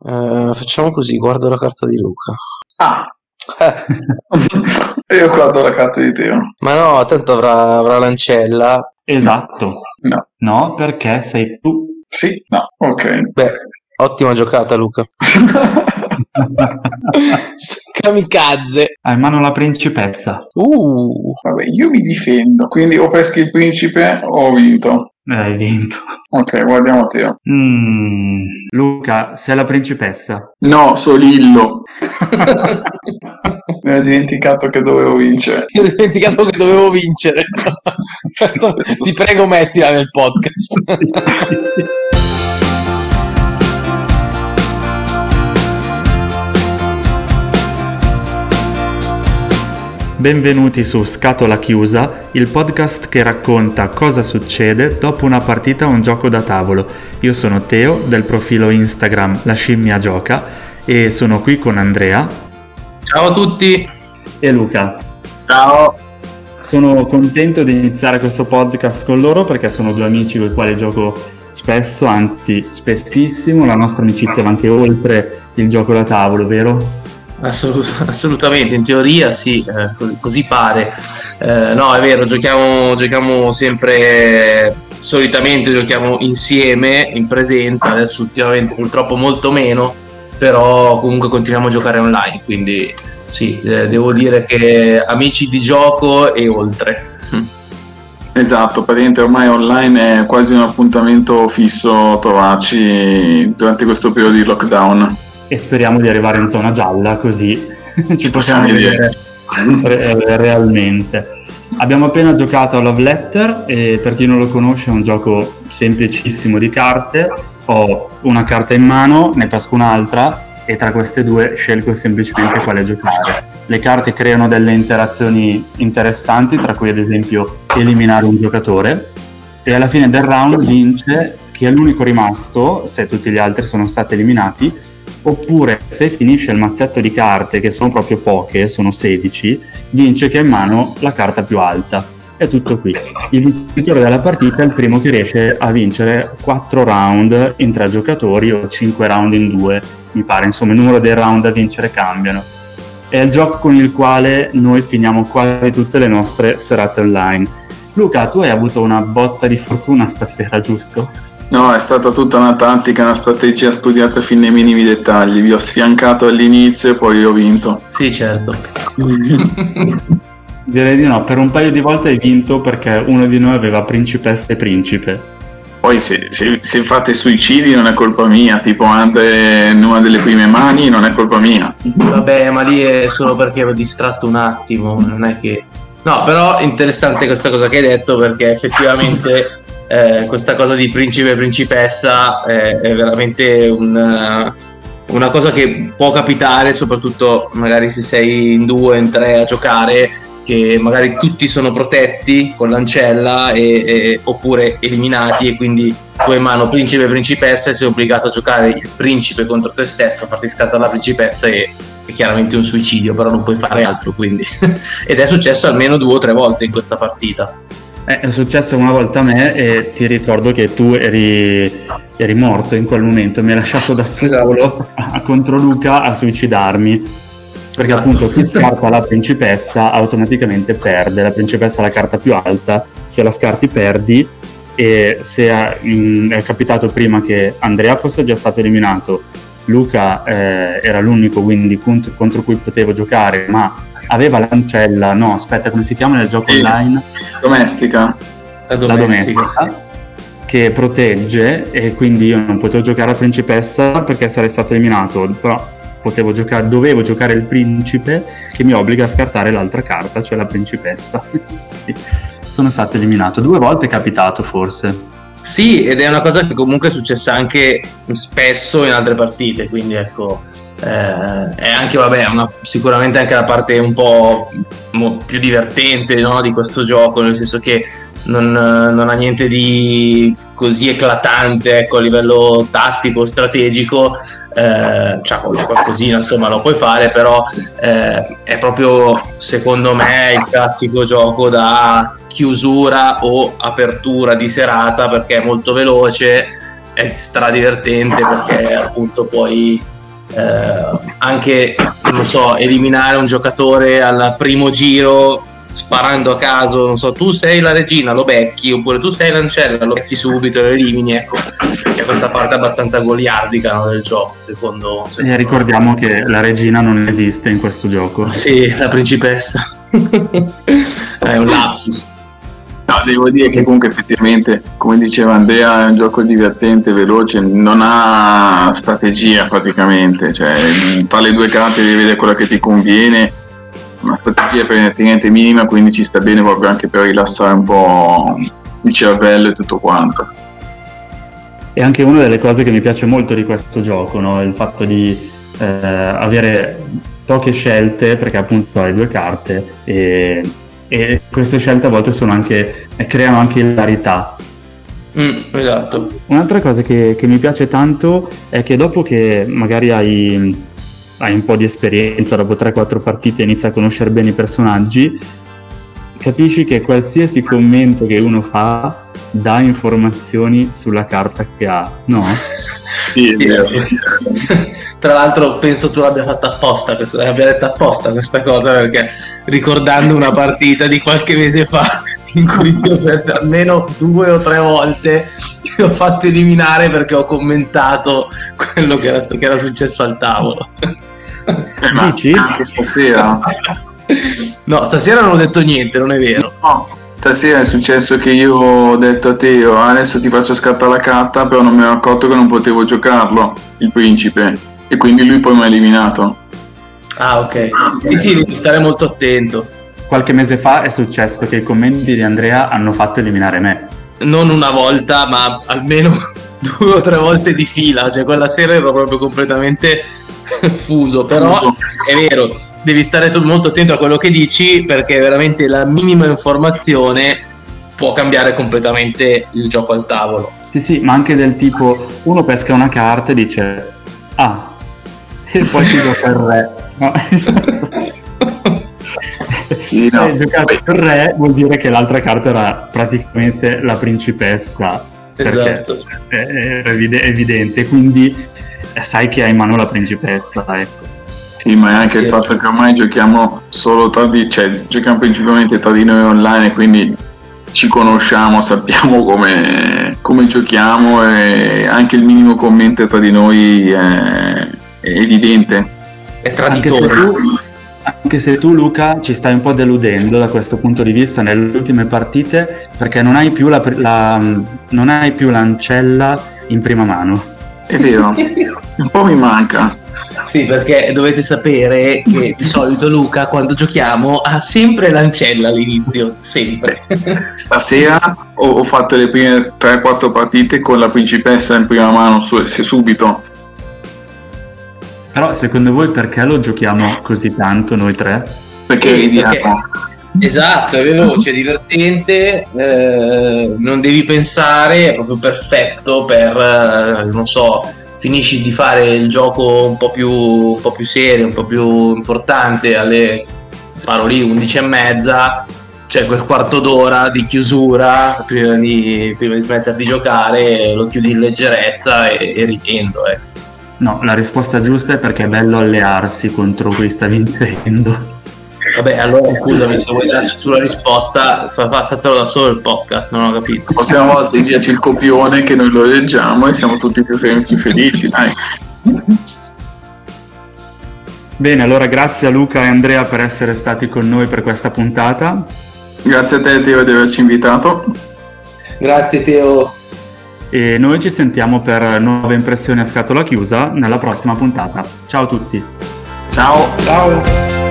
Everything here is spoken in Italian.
Uh, facciamo così, guardo la carta di Luca. Ah. Io guardo la carta di Teo. Ma no, tanto avrà, avrà l'ancella. Esatto. No. No, perché sei tu. Sì, no, ok. Beh, ottima giocata Luca. Kamikaze. Hai in mano la principessa. Uh. Vabbè, io mi difendo, quindi o peschi il principe o ho vinto. Eh, hai vinto. Ok, guardiamo Teo. Mm, Luca, sei la principessa. No, Solillo. Mi ho dimenticato che dovevo vincere. Ti ho dimenticato che dovevo vincere. Ti prego, mettila nel podcast. Benvenuti su Scatola Chiusa, il podcast che racconta cosa succede dopo una partita o un gioco da tavolo. Io sono Teo del profilo Instagram La Scimmia Gioca e sono qui con Andrea. Ciao a tutti. E Luca. Ciao. Sono contento di iniziare questo podcast con loro perché sono due amici con i quali gioco spesso, anzi spessissimo. La nostra amicizia va anche oltre il gioco da tavolo, vero? Assolut- assolutamente, in teoria sì, eh, così, così, pare. Eh, no, è vero, giochiamo, giochiamo sempre, solitamente giochiamo insieme, in presenza, adesso ultimamente purtroppo molto meno, però comunque continuiamo a giocare online, quindi sì, eh, devo dire che amici di gioco e oltre. Esatto, praticamente ormai online è quasi un appuntamento fisso trovarci durante questo periodo di lockdown e speriamo di arrivare in zona gialla così ci possiamo vedere re- realmente. Abbiamo appena giocato a Love Letter e per chi non lo conosce è un gioco semplicissimo di carte. Ho una carta in mano, ne pesco un'altra e tra queste due scelgo semplicemente quale giocare. Le carte creano delle interazioni interessanti, tra cui ad esempio eliminare un giocatore e alla fine del round vince chi è l'unico rimasto, se tutti gli altri sono stati eliminati, oppure se finisce il mazzetto di carte, che sono proprio poche, sono 16, vince che ha in mano la carta più alta. È tutto qui. Il vincitore della partita è il primo che riesce a vincere 4 round in 3 giocatori o 5 round in 2, mi pare, insomma il numero dei round da vincere cambiano. È il gioco con il quale noi finiamo quasi tutte le nostre serate online. Luca, tu hai avuto una botta di fortuna stasera, giusto? No, è stata tutta una tattica, una strategia studiata fin nei minimi dettagli. Vi ho sfiancato all'inizio e poi ho vinto. Sì, certo. Direi di no, per un paio di volte hai vinto perché uno di noi aveva principessa e principe. Poi se, se, se, fate suicidi non è colpa mia, tipo andate in una delle prime mani non è colpa mia. Vabbè, ma lì è solo perché ero distratto un attimo, non è che... No, però interessante questa cosa che hai detto perché effettivamente eh, questa cosa di principe e principessa è, è veramente un, una cosa che può capitare, soprattutto magari se sei in due, in tre a giocare, che magari tutti sono protetti con l'ancella e, e, oppure eliminati e quindi tu hai mano principe e principessa e sei obbligato a giocare il principe contro te stesso, a farti scattare la principessa e è chiaramente un suicidio, però non puoi fare altro quindi. Ed è successo almeno due o tre volte in questa partita. Eh, è successo una volta a me e ti ricordo che tu eri, eri morto in quel momento, mi hai lasciato da solo contro Luca a suicidarmi. Perché esatto. appunto chi scarta la principessa automaticamente perde, la principessa è la carta più alta, se la scarti perdi e se è, è capitato prima che Andrea fosse già stato eliminato, Luca eh, era l'unico quindi contro, contro cui potevo giocare, ma aveva l'ancella, no, aspetta, come si chiama nel gioco sì. online? Domestica. La domestica, la domestica sì. che protegge e quindi io non potevo giocare a principessa perché sarei stato eliminato, però potevo giocare, dovevo giocare il principe che mi obbliga a scartare l'altra carta, cioè la principessa. Sono stato eliminato. Due volte è capitato forse. Sì, ed è una cosa che comunque è successa anche spesso in altre partite, quindi ecco, eh, è anche, vabbè, una, sicuramente anche la parte un po' più divertente no, di questo gioco, nel senso che non, non, ha niente di così eclatante ecco, a livello tattico, strategico, eh, cioè qualcosina insomma lo puoi fare, però eh, è proprio secondo me il classico gioco da chiusura o apertura di serata perché è molto veloce è stradivertente perché appunto puoi eh, anche, non so, eliminare un giocatore al primo giro sparando a caso, non so, tu sei la regina, lo becchi, oppure tu sei l'ancella, lo becchi subito, lo elimini, ecco, c'è questa parte abbastanza goliardica no, del gioco, secondo, secondo E ricordiamo che la regina non esiste in questo gioco. Sì, la principessa. è un lapsus. No, devo dire che comunque effettivamente, come diceva Andrea, è un gioco divertente, veloce, non ha strategia praticamente, cioè fa le due carte e vede quella che ti conviene, una strategia praticamente minima, quindi ci sta bene proprio anche per rilassare un po' il cervello e tutto quanto. E anche una delle cose che mi piace molto di questo gioco, no? il fatto di eh, avere poche scelte, perché appunto hai due carte e e queste scelte a volte sono anche, creano anche hilarità. Mm, esatto. Un'altra cosa che, che, mi piace tanto è che dopo che magari hai, hai un po' di esperienza, dopo 3-4 partite inizi a conoscere bene i personaggi, capisci che qualsiasi commento che uno fa dà informazioni sulla carta che ha, no? sì, vero. Tra l'altro penso tu l'abbia fatta apposta, l'abbia detta apposta questa cosa perché ricordando una partita di qualche mese fa in cui io per almeno due o tre volte ti ho fatto eliminare perché ho commentato quello che era, che era successo al tavolo. Eh, ma Dici? Anche stasera? No, stasera non ho detto niente, non è vero. No, stasera è successo che io ho detto a Teo adesso ti faccio scattare la carta, però non mi ero accorto che non potevo giocarlo, il principe, e quindi lui poi mi ha eliminato. Ah, ok. Sì, sì, devi stare molto attento. Qualche mese fa è successo che i commenti di Andrea hanno fatto eliminare me. Non una volta, ma almeno due o tre volte di fila. Cioè, quella sera ero proprio completamente fuso. Però è vero, devi stare molto attento a quello che dici perché veramente la minima informazione può cambiare completamente il gioco al tavolo. Sì, sì, ma anche del tipo uno pesca una carta e dice ah, e poi ti gioca il re. No. sì, no. Eh, giocato il re vuol dire che l'altra carta era praticamente la principessa. Esatto. È evidente, quindi sai che hai in mano la principessa, ecco. Sì, ma è anche sì. il fatto che ormai giochiamo solo tra di, cioè giochiamo principalmente tra di noi online, quindi ci conosciamo, sappiamo come, come giochiamo e anche il minimo commento tra di noi è, è evidente è traditore. Anche se, tu, anche se tu, Luca, ci stai un po' deludendo da questo punto di vista nelle ultime partite perché non hai più, la, la non hai più l'ancella in prima mano. È vero, un po' mi manca. Sì, perché dovete sapere che di solito Luca quando giochiamo ha sempre l'ancella all'inizio, sempre. Stasera ho, fatto le prime 3-4 partite con la principessa in prima mano su, subito però secondo voi perché lo giochiamo così tanto noi tre? Perché ridiamo. Esatto, è veloce, è divertente, eh, non devi pensare, è proprio perfetto per, eh, non so, finisci di fare il gioco un po' più, un po più serio, un po' più importante alle, sparo lì, 11 e mezza, c'è quel quarto d'ora di chiusura prima di, prima di smettere di giocare, lo chiudi in leggerezza e, e ridendo, ecco. No, la risposta giusta è perché è bello allearsi contro cui sta vincendo. Vabbè, allora scusami, se vuoi darci sulla risposta, fa, fa, fatelo da solo il podcast, non ho capito. La prossima volta inviaci il copione che noi lo leggiamo e siamo tutti più, più felici, dai. Bene, allora grazie a Luca e Andrea per essere stati con noi per questa puntata. Grazie a te Teo di averci invitato. Grazie Teo e noi ci sentiamo per nuove impressioni a scatola chiusa nella prossima puntata. Ciao a tutti. Ciao. Ciao.